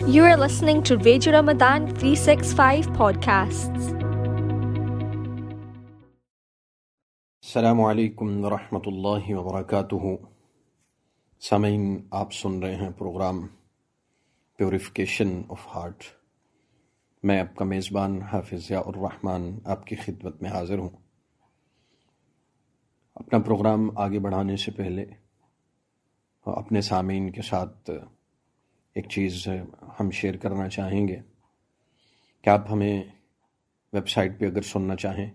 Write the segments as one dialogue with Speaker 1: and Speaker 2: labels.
Speaker 1: You are listening to Radio Ramadan 365 podcasts.
Speaker 2: السلام علیکم ورحمۃ اللہ وبرکاتہ سامعین آپ سن رہے ہیں پروگرام پیوریفیکیشن آف ہارٹ میں آپ کا میزبان حافظ ضیاء الرحمن آپ کی خدمت میں حاضر ہوں اپنا پروگرام آگے بڑھانے سے پہلے اپنے سامعین کے ساتھ ایک چیز ہم شیئر کرنا چاہیں گے کہ آپ ہمیں ویب سائٹ پہ اگر سننا چاہیں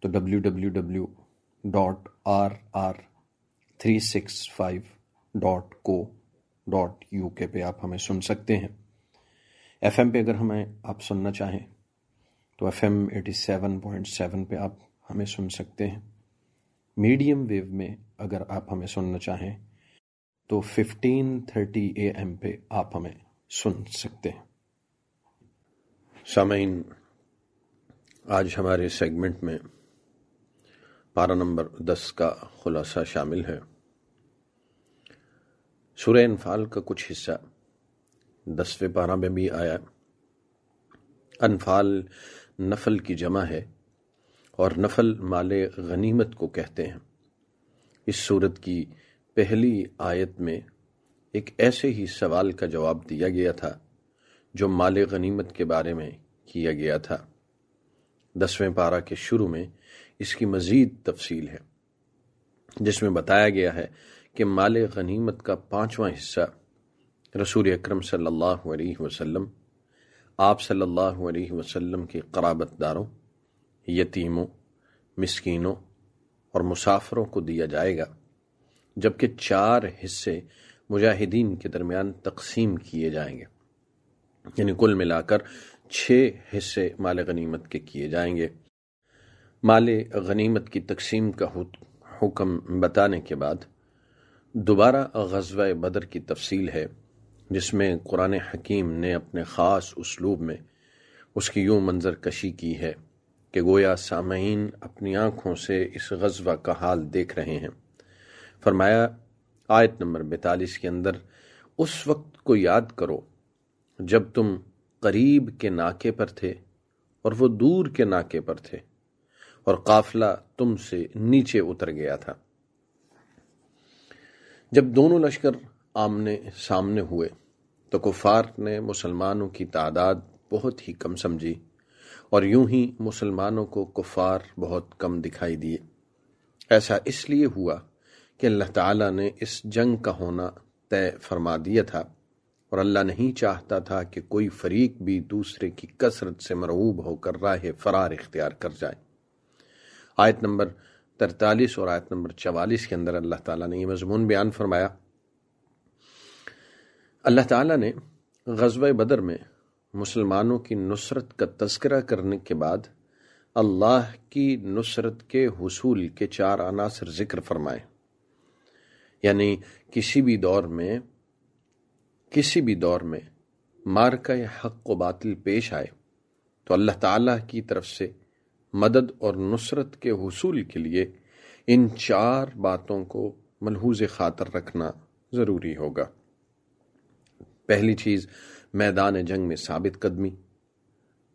Speaker 2: تو W W W dot R R three six five dot co dot U K پہ آپ ہمیں سن سکتے ہیں۔ ایف ایم پہ اگر ہمیں آپ سننا چاہیں تو F M eighty seven point seven پہ آپ ہمیں سن سکتے ہیں۔ میڈیم ویو میں اگر آپ ہمیں سننا چاہیں تو ففٹین تھرٹی اے ایم پہ آپ ہمیں سن سکتے ہیں۔ سامعین، آج ہمارے سیگمنٹ میں پارہ نمبر دس کا خلاصہ شامل ہے۔ سورہ انفال کا کچھ حصہ دسویں پارہ میں بھی آیا۔ انفال نفل کی جمع ہے اور نفل مال غنیمت کو کہتے ہیں۔ اس صورت کی پہلی آیت میں ایک ایسے ہی سوال کا جواب دیا گیا تھا جو مال غنیمت کے بارے میں کیا گیا تھا۔ دسویں پارہ کے شروع میں اس کی مزید تفصیل ہے، جس میں بتایا گیا ہے کہ مال غنیمت کا پانچواں حصہ رسول اکرم صلی اللہ علیہ وسلم، آپ صلی اللہ علیہ وسلم کے قرابت داروں یتیموں، مسکینوں اور مسافروں کو دیا جائے گا۔ جبکہ چار حصے مجاہدین کے درمیان تقسیم کیے جائیں گے۔ یعنی کل ملا کر چھ حصے مال غنیمت کے کیے جائیں گے۔ مال غنیمت کی تقسیم کا حکم بتانے کے بعد دوبارہ غزوہ بدر کی تفصیل ہے، جس میں قرآن حکیم نے اپنے خاص اسلوب میں اس کی یوں منظر کشی کی ہے کہ گویا سامعین اپنی آنکھوں سے اس غزوہ کا حال دیکھ رہے ہیں۔ فرمایا، آیت نمبر بیتالیس کے اندر، اس وقت کو یاد کرو جب تم قریب کے ناکے پر تھے اور وہ دور کے ناکے پر تھے اور قافلہ تم سے نیچے اتر گیا تھا۔ جب دونوں لشکر آمنے سامنے ہوئے تو کفار نے مسلمانوں کی تعداد بہت ہی کم سمجھی اور یوں ہی مسلمانوں کو کفار بہت کم دکھائی دیے۔ ایسا اس لیے ہوا کہ اللہ تعالیٰ نے اس جنگ کا ہونا طے فرما دیا تھا اور اللہ نہیں چاہتا تھا کہ کوئی فریق بھی دوسرے کی کثرت سے مرعوب ہو کر راہ فرار اختیار کر جائے۔ آیت نمبر ترتالیس اور آیت نمبر چوالیس کے اندر اللہ تعالیٰ نے یہ مضمون بیان فرمایا۔ اللہ تعالیٰ نے غزوہ بدر میں مسلمانوں کی نصرت کا تذکرہ کرنے کے بعد اللہ کی نصرت کے حصول کے چار عناصر ذکر فرمائے۔ یعنی کسی بھی دور میں، کسی بھی دور میں مارکہ حق و باطل پیش آئے تو اللہ تعالیٰ کی طرف سے مدد اور نصرت کے حصول کے لیے ان چار باتوں کو ملحوظ خاطر رکھنا ضروری ہوگا۔ پہلی چیز، میدان جنگ میں ثابت قدمی۔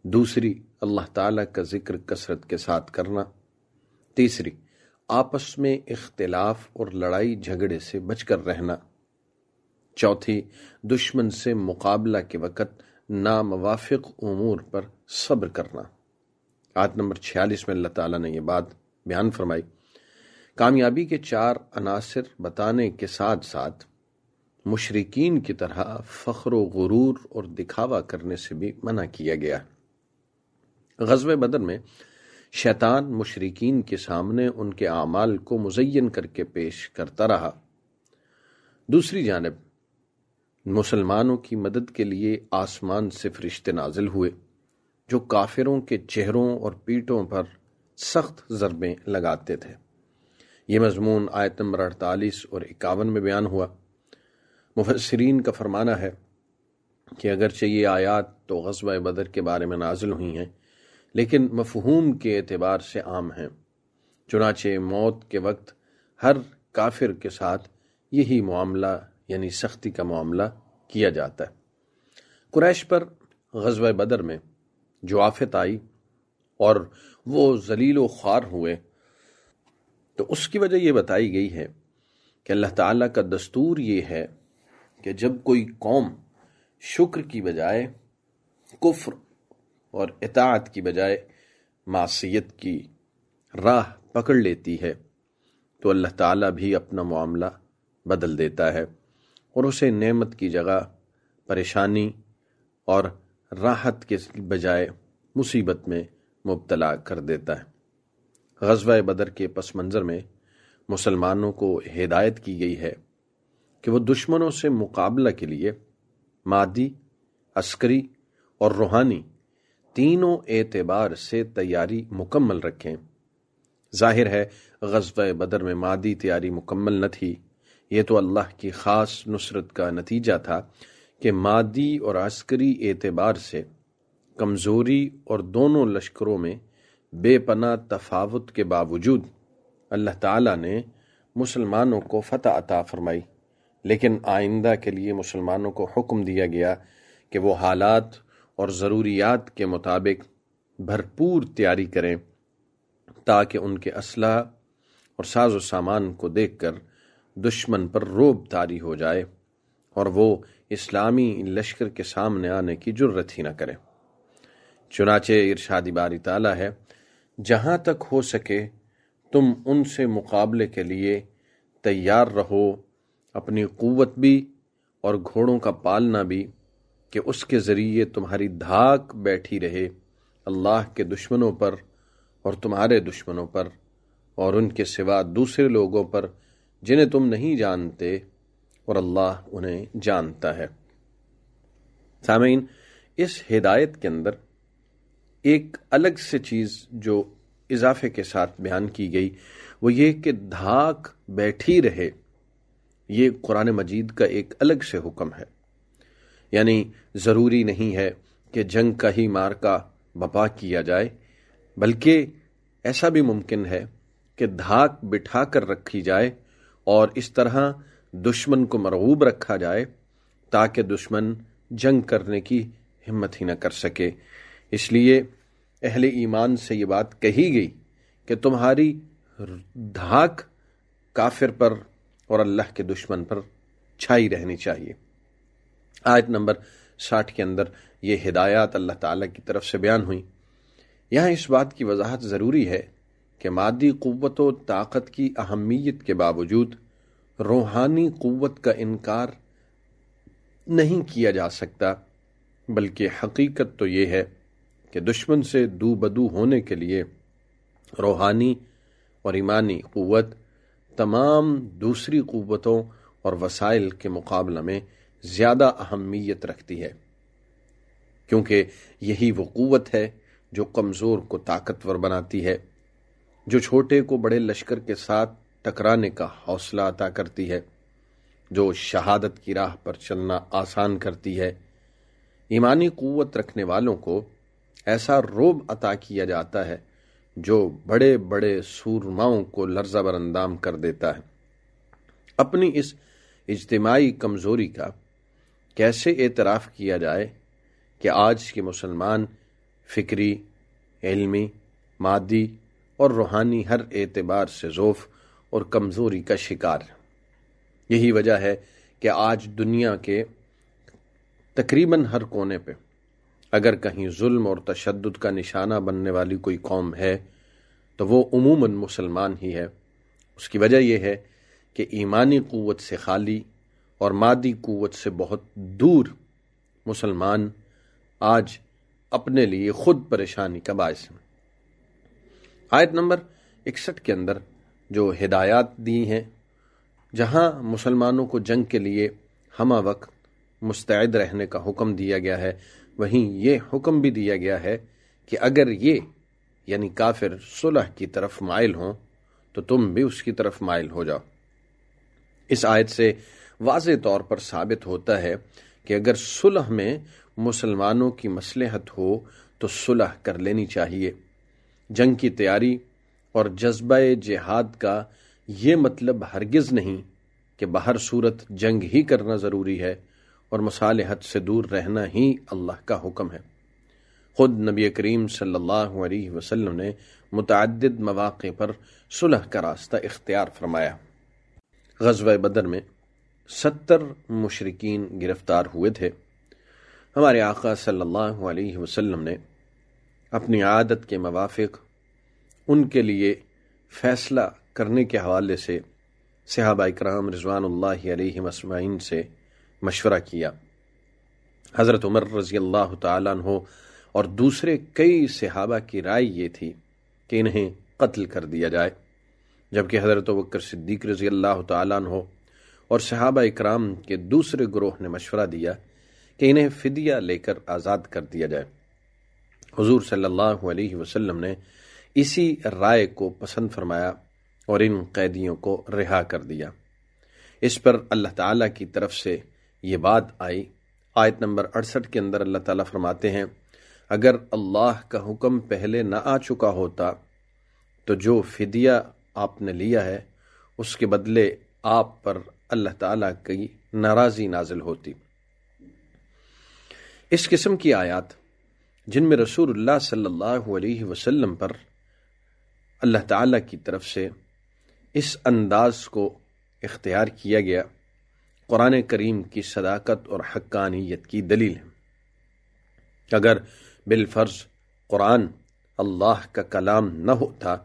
Speaker 2: دوسری، اللہ تعالیٰ کا ذکر کثرت کے ساتھ کرنا۔ تیسری آپس میں اختلاف اور لڑائی جھگڑے سے بچ کر رہنا۔ چوتھی، دشمن سے مقابلہ کے وقت ناموافق امور پر صبر کرنا۔ آیت نمبر چھیالیس میں اللہ تعالیٰ نے یہ بات بیان فرمائی۔ کامیابی کے چار عناصر بتانے کے ساتھ ساتھ مشرقین کی طرح فخر و غرور اور دکھاوا کرنے سے بھی منع کیا گیا۔ غزوہ بدر میں شیطان مشرقین کے سامنے ان کے اعمال کو مزین کر کے پیش کرتا رہا۔ دوسری جانب، مسلمانوں کی مدد کے لیے آسمان سے فرشتے نازل ہوئے، جو کافروں کے چہروں اور پیٹوں پر سخت ضربیں لگاتے تھے۔ یہ مضمون آیت نمبر اڑتالیس اور اکاون میں بیان ہوا۔ مفسرین کا فرمانا ہے کہ اگرچہ یہ آیات تو غزوہ بدر کے بارے میں نازل ہوئی ہیں لیکن مفہوم کے اعتبار سے عام ہیں۔ چنانچہ موت کے وقت ہر کافر کے ساتھ یہی معاملہ یعنی سختی کا معاملہ کیا جاتا ہے۔ قریش پر غزوہ بدر میں جو آفت آئی اور وہ ذلیل و خوار ہوئے، تو اس کی وجہ یہ بتائی گئی ہے کہ اللہ تعالیٰ کا دستور یہ ہے کہ جب کوئی قوم شکر کی بجائے کفر اور اطاعت کی بجائے معصیت کی راہ پکڑ لیتی ہے، تو اللہ تعالیٰ بھی اپنا معاملہ بدل دیتا ہے اور اسے نعمت کی جگہ پریشانی اور راحت کے بجائے مصیبت میں مبتلا کر دیتا ہے۔ غزوہ بدر کے پس منظر میں مسلمانوں کو ہدایت کی گئی ہے کہ وہ دشمنوں سے مقابلہ کے لیے مادی، عسکری اور روحانی تینوں اعتبار سے تیاری مکمل رکھیں۔ ظاہر ہے، غزوہ بدر میں مادی تیاری مکمل نہ تھی۔ یہ تو اللہ کی خاص نصرت کا نتیجہ تھا کہ مادی اور عسکری اعتبار سے کمزوری اور دونوں لشکروں میں بے پناہ تفاوت کے باوجود اللہ تعالی نے مسلمانوں کو فتح عطا فرمائی۔ لیکن آئندہ کے لیے مسلمانوں کو حکم دیا گیا کہ وہ حالات اور ضروریات کے مطابق بھرپور تیاری کریں تاکہ ان کے اسلحہ اور ساز و سامان کو دیکھ کر دشمن پر روب تاری ہو جائے اور وہ اسلامی لشکر کے سامنے آنے کی جرت ہی نہ کرے۔ چنانچہ ارشادی باری تعالیٰ ہے، جہاں تک ہو سکے تم ان سے مقابلے کے لیے تیار رہو، اپنی قوت بھی اور گھوڑوں کا پالنا بھی کہ اس کے ذریعے تمہاری دھاک بیٹھی رہے اللہ کے دشمنوں پر اور تمہارے دشمنوں پر اور ان کے سوا دوسرے لوگوں پر جنہیں تم نہیں جانتے اور اللہ انہیں جانتا ہے۔ سامعین، اس ہدایت کے اندر ایک الگ سے چیز جو اضافے کے ساتھ بیان کی گئی وہ یہ کہ دھاک بیٹھی رہے، یہ قرآن مجید کا ایک الگ سے حکم ہے۔ یعنی ضروری نہیں ہے کہ جنگ کا ہی مار کا بپا کیا جائے، بلکہ ایسا بھی ممکن ہے کہ دھاک بٹھا کر رکھی جائے اور اس طرح دشمن کو مرغوب رکھا جائے تاکہ دشمن جنگ کرنے کی ہمت ہی نہ کر سکے۔ اس لیے اہل ایمان سے یہ بات کہی گئی کہ تمہاری دھاک کافر پر اور اللہ کے دشمن پر چھائی رہنی چاہیے۔ آیت نمبر ساٹھ کے اندر یہ ہدایات اللہ تعالی کی طرف سے بیان ہوئی۔ یہاں اس بات کی وضاحت ضروری ہے کہ مادی قوت و طاقت کی اہمیت کے باوجود روحانی قوت کا انکار نہیں کیا جا سکتا، بلکہ حقیقت تو یہ ہے کہ دشمن سے دو بدو ہونے کے لیے روحانی اور ایمانی قوت تمام دوسری قوتوں اور وسائل کے مقابلہ میں زیادہ اہمیت رکھتی ہے، کیونکہ یہی وہ قوت ہے جو کمزور کو طاقتور بناتی ہے، جو چھوٹے کو بڑے لشکر کے ساتھ ٹکرانے کا حوصلہ عطا کرتی ہے، جو شہادت کی راہ پر چلنا آسان کرتی ہے۔ ایمانی قوت رکھنے والوں کو ایسا روب عطا کیا جاتا ہے جو بڑے بڑے سورماؤں کو لرزہ بر اندام کر دیتا ہے۔ اپنی اس اجتماعی کمزوری کا کیسے اعتراف کیا جائے کہ آج کے مسلمان فکری، علمی، مادی اور روحانی ہر اعتبار سے ذوف اور کمزوری کا شکار یہی وجہ ہے کہ آج دنیا کے تقریباً ہر کونے پہ اگر کہیں ظلم اور تشدد کا نشانہ بننے والی کوئی قوم ہے تو وہ عموماً مسلمان ہی ہے۔ اس کی وجہ یہ ہے کہ ایمانی قوت سے خالی اور مادی قوت سے بہت دور مسلمان آج اپنے لیے خود پریشانی کا باعث ہیں۔ آیت نمبر اکسٹھ کے اندر جو ہدایات دی ہیں، جہاں مسلمانوں کو جنگ کے لیے ہمہ وقت مستعد رہنے کا حکم دیا گیا ہے، وہیں یہ حکم بھی دیا گیا ہے کہ اگر یہ یعنی کافر صلح کی طرف مائل ہوں، تو تم بھی اس کی طرف مائل ہو جاؤ۔ اس آیت سے واضح طور پر ثابت ہوتا ہے کہ اگر صلح میں مسلمانوں کی مصلحت ہو تو صلح کر لینی چاہیے۔ جنگ کی تیاری اور جذبہ جہاد کا یہ مطلب ہرگز نہیں کہ بہر صورت جنگ ہی کرنا ضروری ہے اور مصالحت سے دور رہنا ہی اللہ کا حکم ہے۔ خود نبی کریم صلی اللہ علیہ وسلم نے متعدد مواقع پر صلح کا راستہ اختیار فرمایا۔ غزوہ بدر میں ستر مشرقین گرفتار ہوئے تھے۔ ہمارے آقا صلی اللہ علیہ وسلم نے اپنی عادت کے موافق ان کے لیے فیصلہ کرنے کے حوالے سے صحابہ اکرام رضوان اللہ علیہ مسمعین سے مشورہ کیا۔ حضرت عمر رضی اللہ تعالیٰ عنہ اور دوسرے کئی صحابہ کی رائے یہ تھی کہ انہیں قتل کر دیا جائے، جبکہ حضرت بکر صدیق رضی اللہ تعالیٰ عنہ اور صحابہ اکرام کے دوسرے گروہ نے مشورہ دیا کہ انہیں فدیہ لے کر آزاد کر دیا جائے۔ حضور صلی اللہ علیہ وسلم نے اسی رائے کو پسند فرمایا اور ان قیدیوں کو رہا کر دیا۔ اس پر اللہ تعالیٰ کی طرف سے یہ بات آئی۔ آیت نمبر اڑسٹھ کے اندر اللہ تعالیٰ فرماتے ہیں، اگر اللہ کا حکم پہلے نہ آ چکا ہوتا تو جو فدیہ آپ نے لیا ہے، اس کے بدلے آپ پر اللہ تعالیٰ کی ناراضی نازل ہوتی۔ اس قسم کی آیات جن میں رسول اللہ صلی اللہ علیہ وسلم پر اللہ تعالیٰ کی طرف سے اس انداز کو اختیار کیا گیا، قرآن کریم کی صداقت اور حقانیت کی دلیل ہے۔ اگر بالفرض قرآن اللہ کا کلام نہ ہوتا،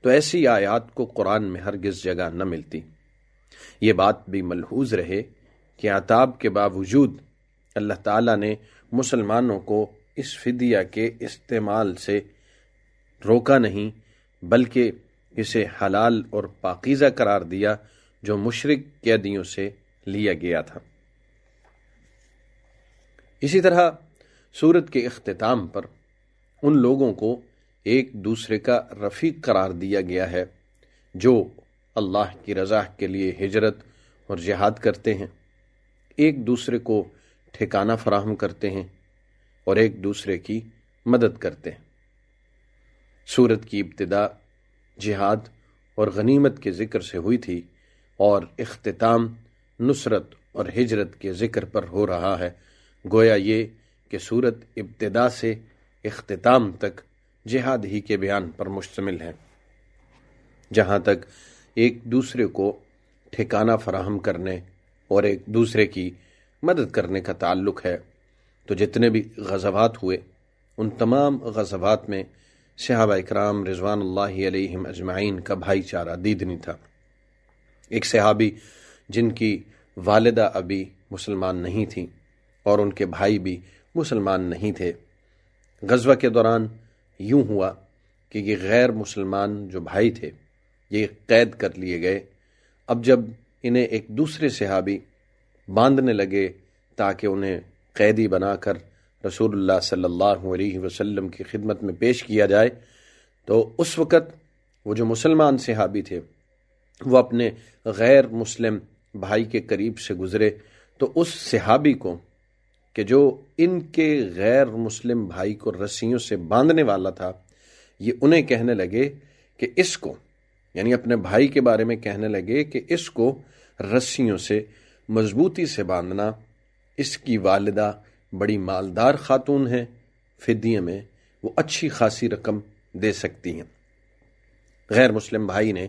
Speaker 2: تو ایسی آیات کو قرآن میں ہرگز جگہ نہ ملتی۔ یہ بات بھی ملحوظ رہے کہ عطاب کے باوجود اللہ تعالیٰ نے مسلمانوں کو اس فدیہ کے استعمال سے روکا نہیں، بلکہ اسے حلال اور پاکیزہ قرار دیا جو مشرق قیدیوں سے لیا گیا تھا۔ اسی طرح سورت کے اختتام پر ان لوگوں کو ایک دوسرے کا رفیق قرار دیا گیا ہے جو اللہ کی رضا کے لیے ہجرت اور جہاد کرتے ہیں۔ ایک دوسرے کو ٹھکانہ فراہم کرتے ہیں اور ایک دوسرے کی مدد کرتے ہیں۔ سورت کی ابتدا جہاد اور غنیمت کے ذکر سے ہوئی تھی اور اختتام نصرت اور ہجرت کے ذکر پر ہو رہا ہے۔ گویا یہ کہ سورت ابتدا سے اختتام تک جہاد ہی کے بیان پر مشتمل ہے جہاں تک ایک دوسرے کو ٹھکانہ فراہم کرنے اور ایک دوسرے کی مدد کرنے کا تعلق ہے۔ تو جتنے بھی غزوات ہوئے، ان تمام غزوات میں صحابہ اکرام رضوان اللہ علیہ اجمعین کا بھائی چارہ دیدنی تھا۔ ایک صحابی جن کی والدہ ابھی مسلمان نہیں تھیں اور ان کے بھائی بھی مسلمان نہیں تھے۔ غزوہ کے دوران یوں ہوا کہ یہ غیر مسلمان جو بھائی تھے یہ قید کر لیے گئے۔ اب جب انہیں ایک دوسرے صحابی باندھنے لگے تاکہ انہیں قیدی بنا کر رسول اللہ صلی اللہ علیہ وسلم کی خدمت میں پیش کیا جائے، تو اس وقت وہ جو مسلمان صحابی تھے، وہ اپنے غیر مسلم بھائی کے قریب سے گزرے۔ تو اس صحابی کو کہ جو ان کے غیر مسلم بھائی کو رسیوں سے باندھنے والا تھا، یہ انہیں کہنے لگے کہ اس کو یعنی اپنے بھائی کے بارے میں کہنے لگے کہ اس کو رسیوں سے مضبوطی سے باندھنا، اس کی والدہ بڑی مالدار خاتون ہیں، فدیے میں وہ اچھی خاصی رقم دے سکتی ہیں۔ غیر مسلم بھائی نے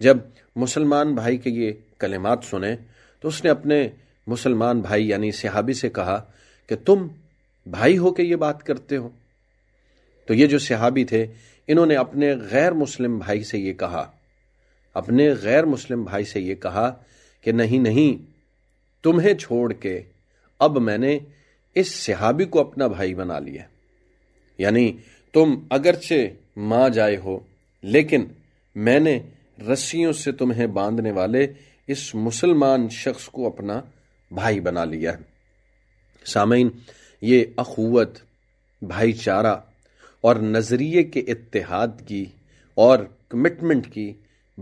Speaker 2: جب مسلمان بھائی کے یہ کلمات سنے تو اس نے اپنے مسلمان بھائی یعنی صحابی سے کہا کہ تم بھائی ہو کے یہ بات کرتے ہو۔ تو یہ جو صحابی تھے، انہوں نے اپنے غیر مسلم بھائی سے یہ کہا۔ اپنے غیر مسلم بھائی سے یہ کہا کہ نہیں نہیں، تمہیں چھوڑ کے اب میں نے اس صحابی کو اپنا بھائی بنا لیا۔ یعنی تم اگرچہ ماں جائے ہو، لیکن میں نے رسیوں سے تمہیں باندھنے والے اس مسلمان شخص کو اپنا بھائی بنا لیا۔ ہے سامعین، یہ اخوت، بھائی چارہ اور نظریے کے اتحاد کی اور کمٹمنٹ کی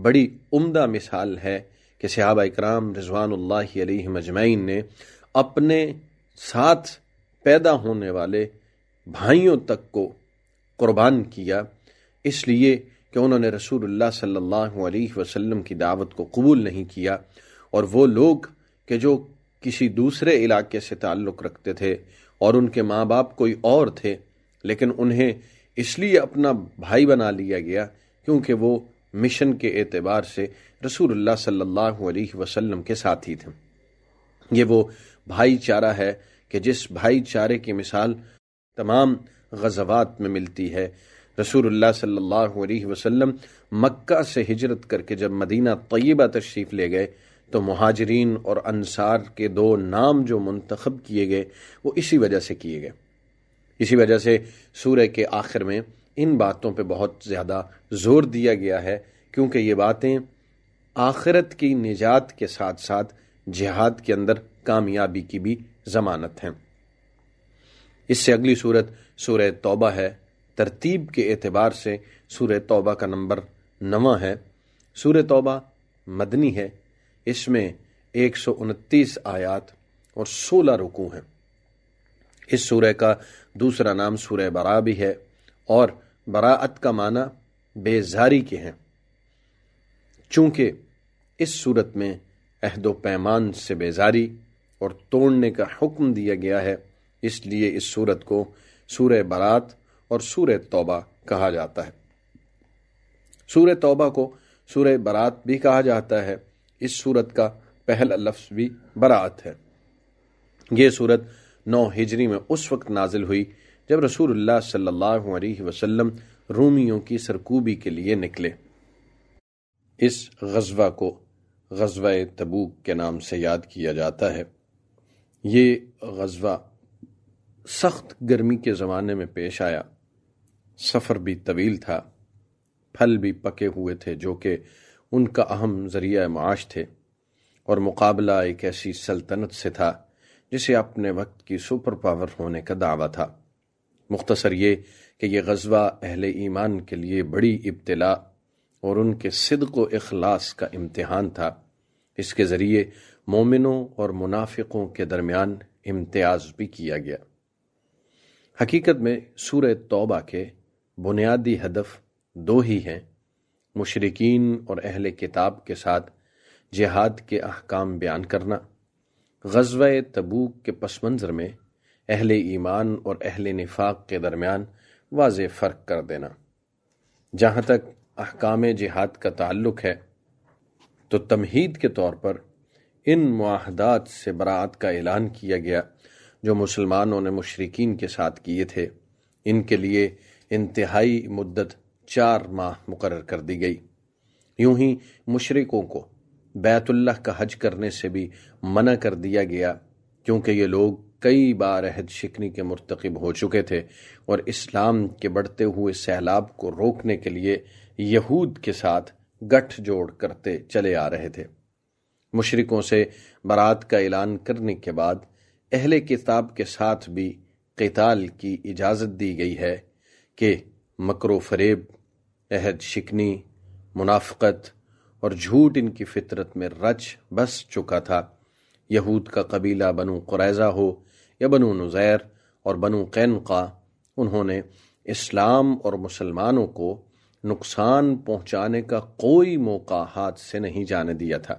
Speaker 2: بڑی عمدہ مثال ہے کہ صحابہ اکرام رضوان اللہ علیہ مجمعین نے اپنے ساتھ پیدا ہونے والے بھائیوں تک کو قربان کیا، اس لیے کہ انہوں نے رسول اللہ صلی اللہ علیہ وسلم کی دعوت کو قبول نہیں کیا اور وہ لوگ کہ جو کسی دوسرے علاقے سے تعلق رکھتے تھے اور ان کے ماں باپ کوئی اور تھے، لیکن انہیں اس لیے اپنا بھائی بنا لیا گیا کیونکہ وہ مشن کے اعتبار سے رسول اللہ صلی اللہ علیہ وسلم کے ساتھی تھے۔ یہ وہ بھائی چارہ ہے کہ جس بھائی چارے کی مثال تمام غزوات میں ملتی ہے۔ رسول اللہ صلی اللہ علیہ وسلم مکہ سے ہجرت کر کے جب مدینہ طیبہ تشریف لے گئے تو مہاجرین اور انصار کے دو نام جو منتخب کیے گئے وہ اسی وجہ سے کیے گئے۔ اسی وجہ سے سورہ کے آخر میں ان باتوں پہ بہت زیادہ زور دیا گیا ہے، کیونکہ یہ باتیں آخرت کی نجات کے ساتھ ساتھ جہاد کے اندر کامیابی کی بھی ضمانت ہیں۔ اس سے اگلی صورت سورہ توبہ ہے۔ ترتیب کے اعتبار سے سورہ توبہ کا نمبر نواں ہے۔ سورہ توبہ مدنی ہے۔ اس میں ایک سو انتیس آیات اور سولہ رکو ہیں۔ اس سورہ کا دوسرا نام سورہ برا بھی ہے اور براعت کا معنی بیزاری کے ہیں۔ چونکہ اس صورت میں عہد و پیمان سے بیزاری اور توڑنے کا حکم دیا گیا ہے، اس لیے اس صورت کو سورہ برات اور سورہ توبہ کہا جاتا ہے۔ سورہ توبہ کو سورہ برات بھی کہا جاتا ہے، اس صورت کا پہلا لفظ بھی برات ہے۔ یہ صورت نو ہجری میں اس وقت نازل ہوئی جب رسول اللہ صلی اللہ علیہ وسلم رومیوں کی سرکوبی کے لیے نکلے۔ اس غزوہ کو غزوہ تبوک کے نام سے یاد کیا جاتا ہے۔ یہ غزوہ سخت گرمی کے زمانے میں پیش آیا۔ سفر بھی طویل تھا۔ پھل بھی پکے ہوئے تھے جو کہ ان کا اہم ذریعہ معاش تھے۔ اور مقابلہ ایک ایسی سلطنت سے تھا جسے اپنے وقت کی سپر پاور ہونے کا دعویٰ تھا۔ مختصر یہ کہ یہ غزوہ اہل ایمان کے لیے بڑی ابتلا اور ان کے صدق و اخلاص کا امتحان تھا۔ اس کے ذریعے مومنوں اور منافقوں کے درمیان امتیاز بھی کیا گیا۔ حقیقت میں سورہ توبہ کے بنیادی ہدف دو ہی ہیں۔ مشرقین اور اہل کتاب کے ساتھ جہاد کے احکام بیان کرنا۔ غزوہ تبوک کے پس منظر میں اہل ایمان اور اہل نفاق کے درمیان واضح فرق کر دینا۔ جہاں تک احکام جہاد کا تعلق ہے، تو تمہید کے طور پر ان معاہدات سے برات کا اعلان کیا گیا جو مسلمانوں نے مشرقین کے ساتھ کیے تھے۔ ان کے لیے انتہائی مدت چار ماہ مقرر کر دی گئی۔ یوں ہی مشرقوں کو بیت اللہ کا حج کرنے سے بھی منع کر دیا گیا، کیونکہ یہ لوگ کئی بار عہد شکنی کے مرتکب ہو چکے تھے اور اسلام کے بڑھتے ہوئے سیلاب کو روکنے کے لیے یہود کے ساتھ گٹھ جوڑ کرتے چلے آ رہے تھے۔ مشرقوں سے برات کا اعلان کرنے کے بعد اہل کتاب کے ساتھ بھی قتال کی اجازت دی گئی ہے کہ مکر و فریب، عہد شکنی، منافقت اور جھوٹ ان کی فطرت میں رچ بس چکا تھا۔ یہود کا قبیلہ بنو قریضہ ہو یا بنو نزیر اور بنو قینقا، انہوں نے اسلام اور مسلمانوں کو نقصان پہنچانے کا کوئی موقع ہاتھ سے نہیں جانے دیا تھا۔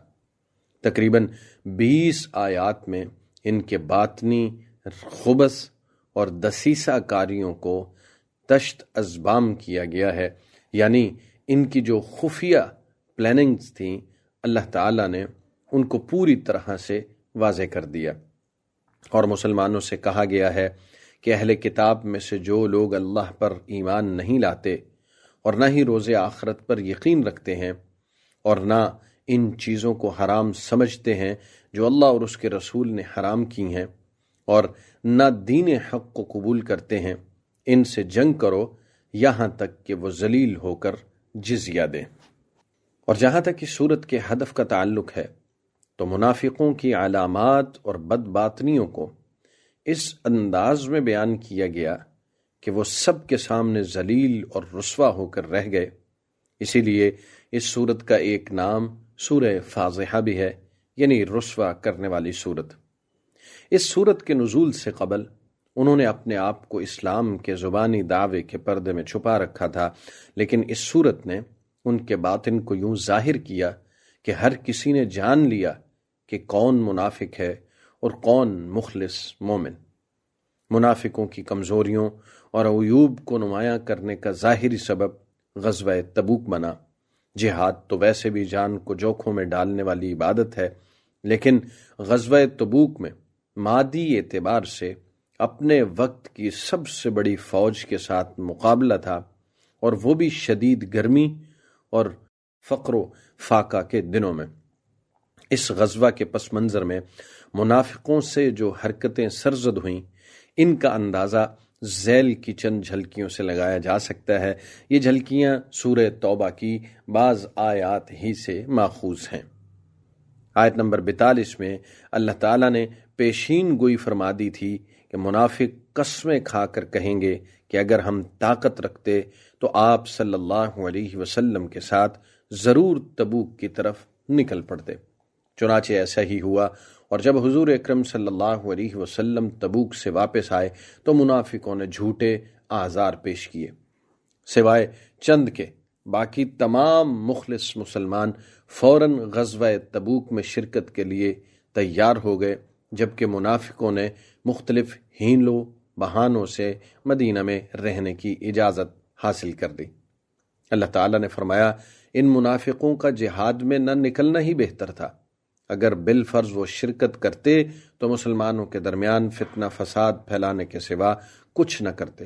Speaker 2: تقریباً بیس آیات میں ان کے باطنی خبص اور دسیسہ کاریوں کو تشت ازبام کیا گیا ہے۔ یعنی ان کی جو خفیہ پلاننگز تھیں، اللہ تعالیٰ نے ان کو پوری طرح سے واضح کر دیا۔ اور مسلمانوں سے کہا گیا ہے کہ اہل کتاب میں سے جو لوگ اللہ پر ایمان نہیں لاتے اور نہ ہی روز آخرت پر یقین رکھتے ہیں اور نہ ان چیزوں کو حرام سمجھتے ہیں جو اللہ اور اس کے رسول نے حرام کی ہیں اور نہ دین حق کو قبول کرتے ہیں، ان سے جنگ کرو، یہاں تک کہ وہ ذلیل ہو کر جزیہ دیں۔ اور جہاں تک اس صورت کے ہدف کا تعلق ہے تو منافقوں کی علامات اور بد باطنیوں کو اس انداز میں بیان کیا گیا کہ وہ سب کے سامنے ذلیل اور رسوا ہو کر رہ گئے۔ اسی لیے اس صورت کا ایک نام سورہ فاضحہ بھی ہے یعنی رسوا کرنے والی صورت اس صورت کے نزول سے قبل انہوں نے اپنے آپ کو اسلام کے زبانی دعوے کے پردے میں چھپا رکھا تھا، لیکن اس صورت نے ان کے باطن کو یوں ظاہر کیا کہ ہر کسی نے جان لیا کہ کون منافق ہے اور کون مخلص مومن۔ منافقوں کی کمزوریوں اور عیوب کو نمایاں کرنے کا ظاہری سبب غزوہ تبوک بنا۔ جہاد تو ویسے بھی جان کو جوکھوں میں ڈالنے والی عبادت ہے، لیکن غزوہ تبوک میں مادی اعتبار سے اپنے وقت کی سب سے بڑی فوج کے ساتھ مقابلہ تھا اور وہ بھی شدید گرمی اور فقر و فاقہ کے دنوں میں۔ اس غزوہ کے پس منظر میں منافقوں سے جو حرکتیں سرزد ہوئیں، ان کا اندازہ ذیل کی چند جھلکیوں سے لگایا جا سکتا ہے۔ یہ جھلکیاں سورہ توبہ کی بعض آیات ہی سے ماخوذ ہیں۔ آیت نمبر بیتالیس میں اللہ تعالیٰ نے پیشین گوئی فرما دی تھی کہ منافق قسمیں کھا کر کہیں گے کہ اگر ہم طاقت رکھتے تو آپ صلی اللہ علیہ وسلم کے ساتھ ضرور تبوک کی طرف نکل پڑتے۔ چنانچہ ایسا ہی ہوا۔ اور جب حضور اکرم صلی اللہ علیہ وسلم تبوک سے واپس آئے تو منافقوں نے جھوٹے آزار پیش کیے۔ سوائے چند کے، باقی تمام مخلص مسلمان فوراً غزوہ تبوک میں شرکت کے لیے تیار ہو گئے، جبکہ منافقوں نے مختلف ہینلو بہانوں سے مدینہ میں رہنے کی اجازت حاصل کر دی۔ اللہ تعالیٰ نے فرمایا، ان منافقوں کا جہاد میں نہ نکلنا ہی بہتر تھا۔ اگر بال فرض وہ شرکت کرتے تو مسلمانوں کے درمیان فتنہ فساد پھیلانے کے سوا کچھ نہ کرتے۔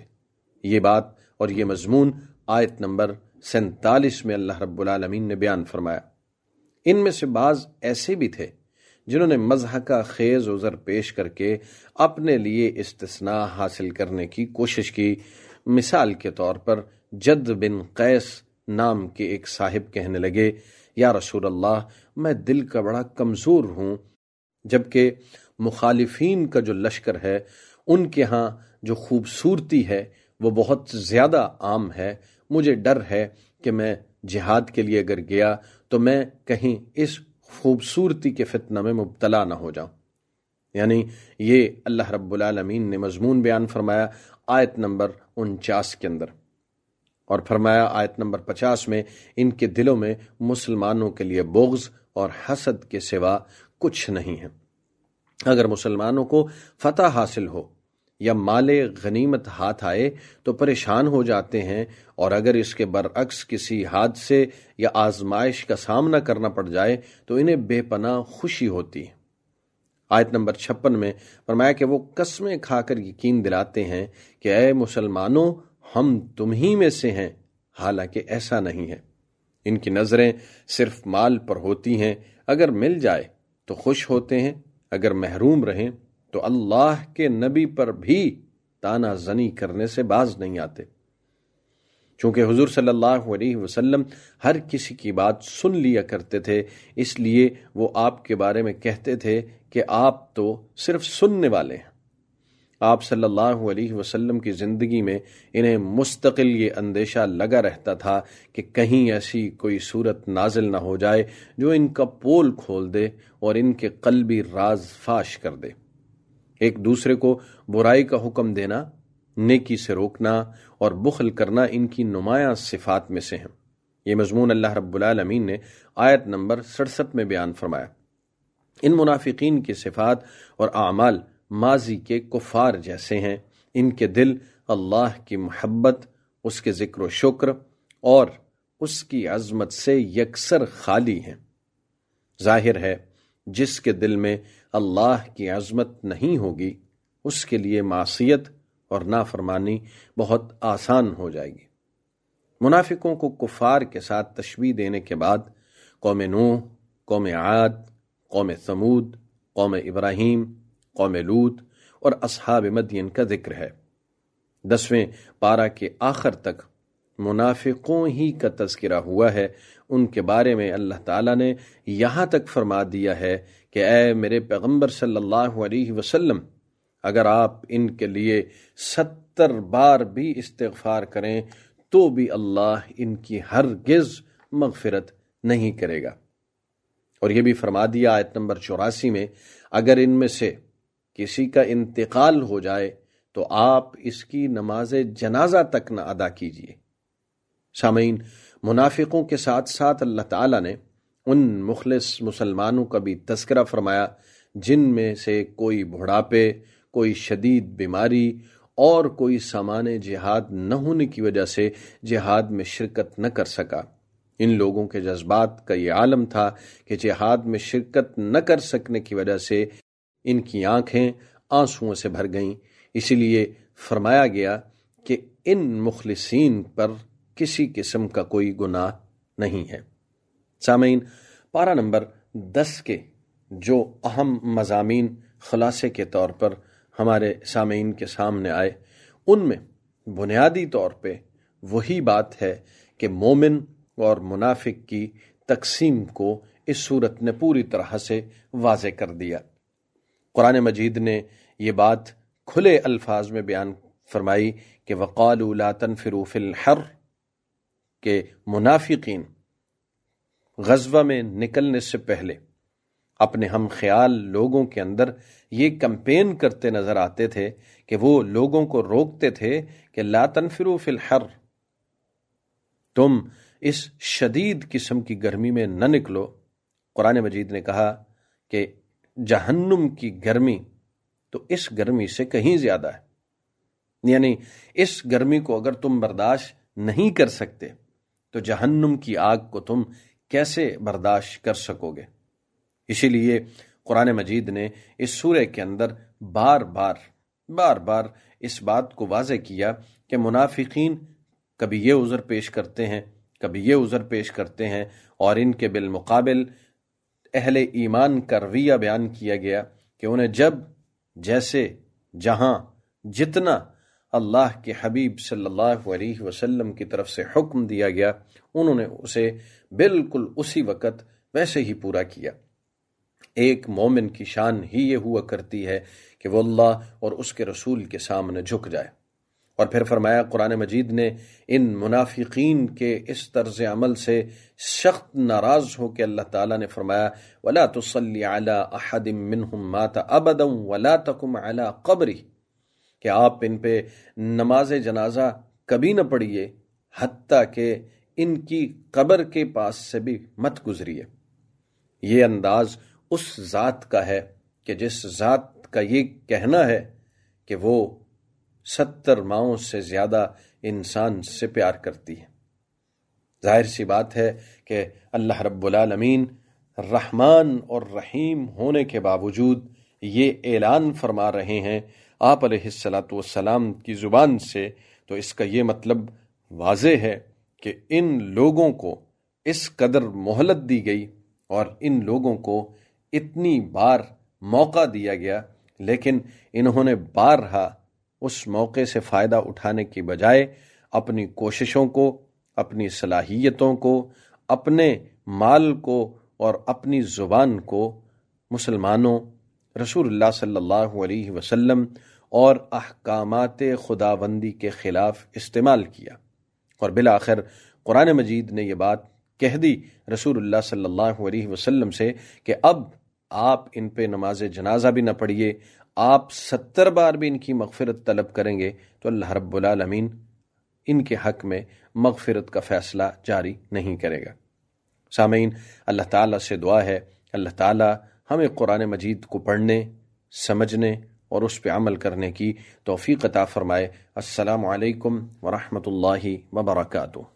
Speaker 2: یہ بات اور یہ مضمون آیت نمبر سینتالیس میں اللہ رب العالمین نے بیان فرمایا۔ ان میں سے بعض ایسے بھی تھے جنہوں نے مذہب کا خیز عذر پیش کر کے اپنے لیے استثناء حاصل کرنے کی کوشش کی۔ مثال کے طور پر جد بن قیس نام کے ایک صاحب کہنے لگے یا رسول اللہ، میں دل کا بڑا کمزور ہوں، جبکہ مخالفین کا جو لشکر ہے، ان کے ہاں جو خوبصورتی ہے، وہ بہت زیادہ عام ہے۔ مجھے ڈر ہے کہ میں جہاد کے لیے اگر گیا تو میں کہیں اس خوبصورتی کے فتنہ میں مبتلا نہ ہو جاؤں۔ یعنی یہ اللہ رب العالمین نے مضمون بیان فرمایا آیت نمبر انچاس کے اندر۔ اور فرمایا آیت نمبر پچاس میں، ان کے دلوں میں مسلمانوں کے لیے بغض اور حسد کے سوا کچھ نہیں ہے۔ اگر مسلمانوں کو فتح حاصل ہو یا مال غنیمت ہاتھ آئے تو پریشان ہو جاتے ہیں، اور اگر اس کے برعکس کسی حادثے یا آزمائش کا سامنا کرنا پڑ جائے تو انہیں بے پناہ خوشی ہوتی ہے۔ آیت نمبر چھپن میں فرمایا کہ وہ قسمیں کھا کر یقین دلاتے ہیں کہ اے مسلمانوں ہم تم ہی میں سے ہیں، حالانکہ ایسا نہیں ہے۔ ان کی نظریں صرف مال پر ہوتی ہیں۔ اگر مل جائے تو خوش ہوتے ہیں، اگر محروم رہیں تو اللہ کے نبی پر بھی تانا زنی کرنے سے باز نہیں آتے۔ چونکہ حضور صلی اللہ علیہ وسلم ہر کسی کی بات سن لیا کرتے تھے، اس لیے وہ آپ کے بارے میں کہتے تھے کہ آپ تو صرف سننے والے ہیں۔ آپ صلی اللہ علیہ وسلم کی زندگی میں انہیں مستقل یہ اندیشہ لگا رہتا تھا کہ کہیں ایسی کوئی صورت نازل نہ ہو جائے جو ان کا پول کھول دے اور ان کے قلبی راز فاش کر دے۔ ایک دوسرے کو برائی کا حکم دینا، نیکی سے روکنا اور بخل کرنا ان کی نمایاں صفات میں سے ہیں۔ یہ مضمون اللہ رب العالمین نے آیت نمبر سڑسٹھ میں بیان فرمایا۔ ان منافقین کی صفات اور اعمال ماضی کے کفار جیسے ہیں۔ ان کے دل اللہ کی محبت، اس کے ذکر و شکر اور اس کی عظمت سے یکسر خالی ہیں۔ ظاہر ہے، جس کے دل میں اللہ کی عظمت نہیں ہوگی، اس کے لیے معصیت اور نافرمانی بہت آسان ہو جائے گی۔ منافقوں کو کفار کے ساتھ تشبیح دینے کے بعد، قوم نوح، قوم عاد، قوم سمود قوم ابراہیم قوم لوت اور اصحاب مدین کا ذکر ہے۔ دسویں پارہ کے آخر تک منافقوں ہی کا تذکرہ ہوا ہے۔ ان کے بارے میں اللہ تعالیٰ نے یہاں تک فرما دیا ہے کہ اے میرے پیغمبر صلی اللہ علیہ وسلم، اگر آپ ان کے لیے ستر بار بھی استغفار کریں، تو بھی اللہ ان کی ہرگز مغفرت نہیں کرے گا۔ اور یہ بھی فرما دیا آیت نمبر چوراسی میں، اگر ان میں سے کسی کا انتقال ہو جائے تو آپ اس کی نماز جنازہ تک نہ ادا کیجیے سامعین، منافقوں کے ساتھ ساتھ اللہ تعالی نے ان مخلص مسلمانوں کا بھی تذکرہ فرمایا، جن میں سے کوئی بڑھاپے، کوئی شدید بیماری اور کوئی سامان جہاد نہ ہونے کی وجہ سے جہاد میں شرکت نہ کر سکا۔ ان لوگوں کے جذبات کا یہ عالم تھا کہ جہاد میں شرکت نہ کر سکنے کی وجہ سے ان کی آنکھیں آنسوؤں سے بھر گئیں۔ اسی لیے فرمایا گیا کہ ان مخلصین پر کسی قسم کا کوئی گناہ نہیں ہے۔ سامعین پارا نمبر دس کے جو اہم مضامین خلاصے کے طور پر ہمارے سامعین کے سامنے آئے، ان میں بنیادی طور پہ وہی بات ہے کہ مومن اور منافق کی تقسیم کو اس صورت نے پوری طرح سے واضح کر دیا۔ قرآن مجید نے یہ بات کھلے الفاظ میں بیان فرمائی کہ وقال لا تنفروا فی الحر، کہ منافقین غزوہ میں نکلنے سے پہلے اپنے ہم خیال لوگوں کے اندر یہ کمپین کرتے نظر آتے تھے کہ وہ لوگوں کو روکتے تھے کہ لا تنفروا فی الحر، تم اس شدید قسم کی گرمی میں نہ نکلو۔ قرآن مجید نے کہا کہ جہنم کی گرمی تو اس گرمی سے کہیں زیادہ ہے۔ یعنی اس گرمی کو اگر تم برداشت نہیں کر سکتے، تو جہنم کی آگ کو تم کیسے برداشت کر سکو گے؟ اسی لیے قرآن مجید نے اس سورہ کے اندر بار بار بار بار اس بات کو واضح کیا کہ منافقین کبھی یہ عذر پیش کرتے ہیں، کبھی یہ عذر پیش کرتے ہیں اور ان کے بالمقابل اہل ایمان کا رویہ بیان کیا گیا کہ انہیں جب جیسے جہاں جتنا اللہ کے حبیب صلی اللہ علیہ وسلم کی طرف سے حکم دیا گیا، انہوں نے اسے بالکل اسی وقت ویسے ہی پورا کیا۔ ایک مومن کی شان ہی یہ ہوا کرتی ہے کہ وہ اللہ اور اس کے رسول کے سامنے جھک جائے۔ اور پھر فرمایا، قرآن مجید نے، ان منافقین کے اس طرز عمل سے سخت ناراض ہو کہ اللہ تعالیٰ نے فرمایا، ولا تصلی علی احد منہم مات ابدا ولا تکم علی قبری کہ آپ ان پہ نماز جنازہ کبھی نہ پڑھیے، حتیٰ کہ ان کی قبر کے پاس سے بھی مت گزریے۔ یہ انداز اس ذات کا ہے کہ جس ذات کا یہ کہنا ہے کہ وہ ستر ماؤں سے زیادہ انسان سے پیار کرتی ہے۔ ظاہر سی بات ہے کہ اللہ رب العالمین رحمان اور رحیم ہونے کے باوجود یہ اعلان فرما رہے ہیں آپ علیہ السلاۃ والسلام کی زبان سے۔ تو اس کا یہ مطلب واضح ہے کہ ان لوگوں کو اس قدر مہلت دی گئی اور ان لوگوں کو اتنی بار موقع دیا گیا، لیکن انہوں نے بارہا اس موقع سے فائدہ اٹھانے کی بجائے اپنی کوششوں کو، اپنی صلاحیتوں کو، اپنے مال کو اور اپنی زبان کو مسلمانوں، رسول اللہ صلی اللہ علیہ وسلم اور احکامات خدا بندی کے خلاف استعمال کیا۔ اور بالآخر قرآن مجید نے یہ بات کہہ دی رسول اللہ صلی اللہ علیہ وسلم سے کہ اب آپ ان پہ نماز جنازہ بھی نہ پڑھیے آپ ستر بار بھی ان کی مغفرت طلب کریں گے تو اللہ رب العالمین ان کے حق میں مغفرت کا فیصلہ جاری نہیں کرے گا۔ سامعین، اللہ تعالیٰ سے دعا ہے۔ اللہ تعالیٰ ہمیں قرآن مجید کو پڑھنے، سمجھنے اور اس پہ عمل کرنے کی توفیق عطا فرمائے۔ السلام علیکم ورحمۃ اللہ وبرکاتہ۔